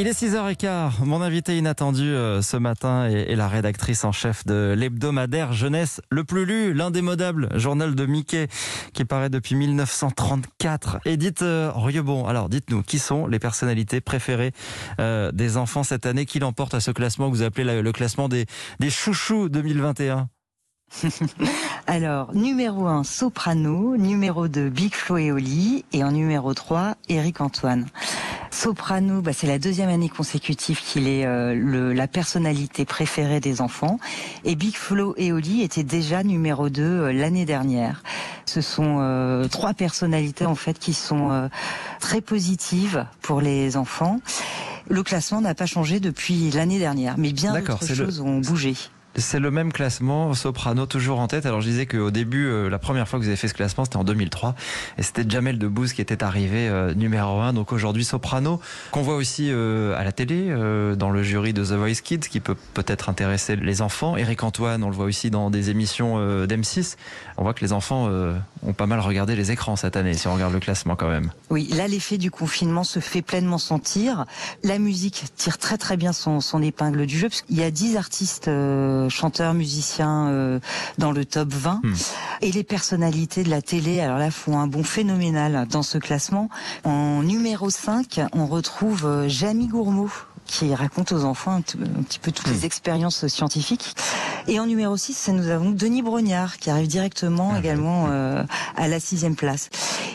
Il est 6h15. Mon invité inattendu euh, ce matin est, la rédactrice en chef de l'hebdomadaire Jeunesse le plus lu, l'indémodable journal de Mickey qui paraît depuis 1934. Edith Riebon, alors dites-nous, qui sont les personnalités préférées euh, des enfants cette année? Qui l'emporte à ce classement que vous appelez le classement des, des chouchous 2021 Alors, numéro 1, Soprano, numéro 2, Big Flo et Oli, et en numéro 3, Eric Antoine. Soprano, bah, c'est la deuxième année consécutive qu'il est euh, le, la personnalité préférée des enfants. Et Big Flo et Oli étaient déjà numéro 2 euh, l'année dernière. Ce sont euh, trois personnalités en fait qui sont très positives pour les enfants. Le classement n'a pas changé depuis l'année dernière, mais bien d'autres choses ont bougé. C'est le même classement, Soprano toujours en tête. Alors je disais qu'au début, euh, la première fois que vous avez fait ce classement, c'était en 2003. Et c'était Jamel Debbouze qui était arrivé euh, numéro 1. Donc aujourd'hui, Soprano, qu'on voit aussi euh, à la télé, dans le jury de The Voice Kids, qui peut peut-être intéresser les enfants. Eric Antoine, on le voit aussi dans des émissions d'M6. On voit que les enfants ont pas mal regardé les écrans cette année, si on regarde le classement quand même. Oui, là, l'effet du confinement se fait pleinement sentir. La musique tire très très bien son, son épingle du jeu. Parce qu'il y a 10 artistes chanteurs, musiciens euh, dans le top 20. Hmm. Et les personnalités de la télé, alors là, font un bon phénoménal dans ce classement. En numéro 5, on retrouve euh, Jamie Gourmaud qui raconte aux enfants un, petit peu toutes les hmm. expériences scientifiques. Et en numéro 6, nous avons Denis Brognard qui arrive directement ah, également euh, à la sixième place.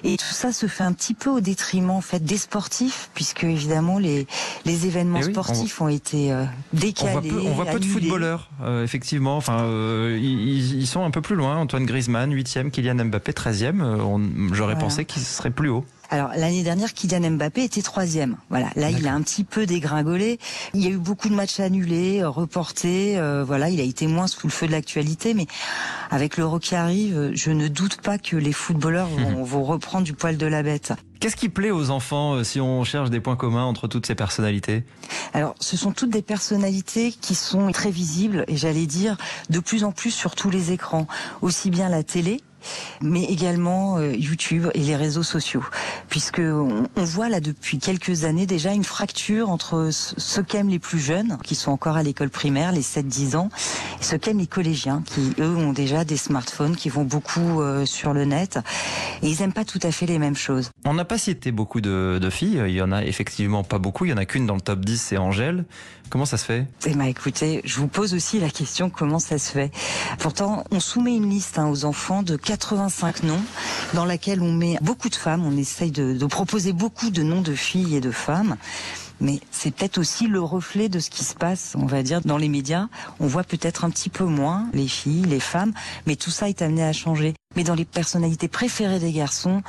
Et tout ça se fait un petit peu au détriment en fait des sportifs, puisque évidemment les les événements eh sportifs ont été euh, décalés. On voit peu, de footballeurs, euh, effectivement. Enfin, euh, ils, ils, sont un peu plus loin. Antoine Griezmann, 8e, Kylian Mbappé, 13e. J'aurais pensé qu'ils seraient plus haut. Alors l'année dernière, Kylian Mbappé était troisième. Voilà, là il a un petit peu dégringolé. Il y a eu beaucoup de matchs annulés, euh, reportés. Euh, voilà, il a été moins sous le feu de l'actualité, mais avec l'Euro qui arrive, je ne doute pas que les footballeurs vont, vont reprendre du poil de la bête. Qu'est-ce qui plaît aux enfants euh, si on cherche des points communs entre toutes ces personnalités? Alors, ce sont toutes des personnalités qui sont très visibles et j'allais dire de plus en plus sur tous les écrans, aussi bien la télé mais également euh, YouTube et les réseaux sociaux, puisque on, voit là depuis quelques années déjà une fracture entre ceux qu'aiment les plus jeunes, qui sont encore à l'école primaire, les 7-10 ans, et ceux qu'aiment les collégiens, qui eux ont déjà des smartphones, qui vont beaucoup euh, sur le net, et ils n'aiment pas tout à fait les mêmes choses. On n'a pas cité beaucoup de, de, filles, il y en a effectivement pas beaucoup, il y en a qu'une dans le top 10, c'est Angèle. Comment ça se fait? Eh ben, écoutez, je vous pose aussi la question comment ça se fait? Pourtant, on soumet une liste hein, aux enfants de 85 noms dans laquelle on met beaucoup de femmes. On essaye de, de proposer beaucoup de noms de filles et de femmes mais c'est peut-être aussi le reflet de ce qui se passe, on va dire, dans les médias. On voit peut-être un petit peu moins les filles, les femmes, mais tout ça est amené à changer. Mais dans les personnalités préférées des garçons,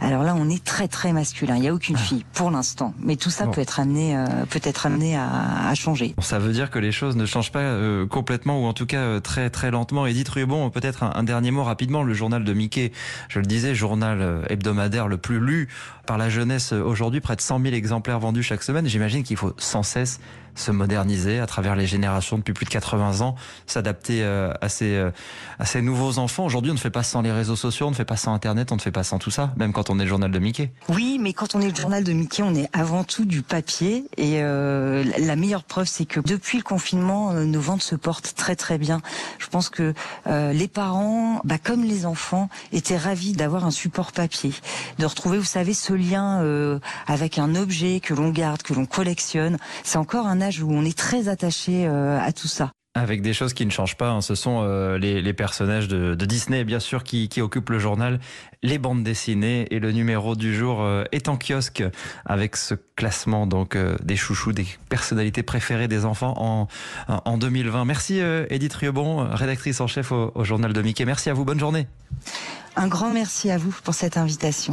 alors là, on est très très masculin. Il n'y a aucune ah. fille pour l'instant, mais tout ça peut être amené, euh, peut être amené à, à, changer. Ça veut dire que les choses ne changent pas euh, complètement, ou en tout cas euh, très très lentement. Edith Rubon, peut-être un, un, dernier mot rapidement. Le journal de Mickey, je le disais, journal hebdomadaire le plus lu par la jeunesse aujourd'hui, près de 100 000 exemplaires vendus chaque semaine. J'imagine qu'il faut sans cesse se moderniser à travers les générations depuis plus de 80 ans, s'adapter euh, à ces, euh, à ces nouveaux enfants. Aujourd'hui, on ne fait pas sans les réseaux sociaux, on ne fait pas sans Internet, on ne fait pas sans tout ça, même quand on est le journal de Mickey. Oui, mais quand on est le journal de Mickey, on est avant tout du papier. Et euh, la meilleure preuve, c'est que depuis le confinement, nos ventes se portent très très bien. Je pense que les parents, bah, comme les enfants, étaient ravis d'avoir un support papier, de retrouver, vous savez, ce lien avec un objet que l'on garde, que l'on collectionne. C'est encore un où on est très attaché euh, à tout ça. Avec des choses qui ne changent pas, hein. ce sont euh, les, personnages de, Disney, bien sûr, qui, occupent le journal, les bandes dessinées, et le numéro du jour euh, est en kiosque avec ce classement donc des chouchous, des personnalités préférées des enfants en, en 2020. Merci Edith Riobon, rédactrice en chef au, au journal de Mickey. Merci à vous, bonne journée. Un grand merci à vous pour cette invitation.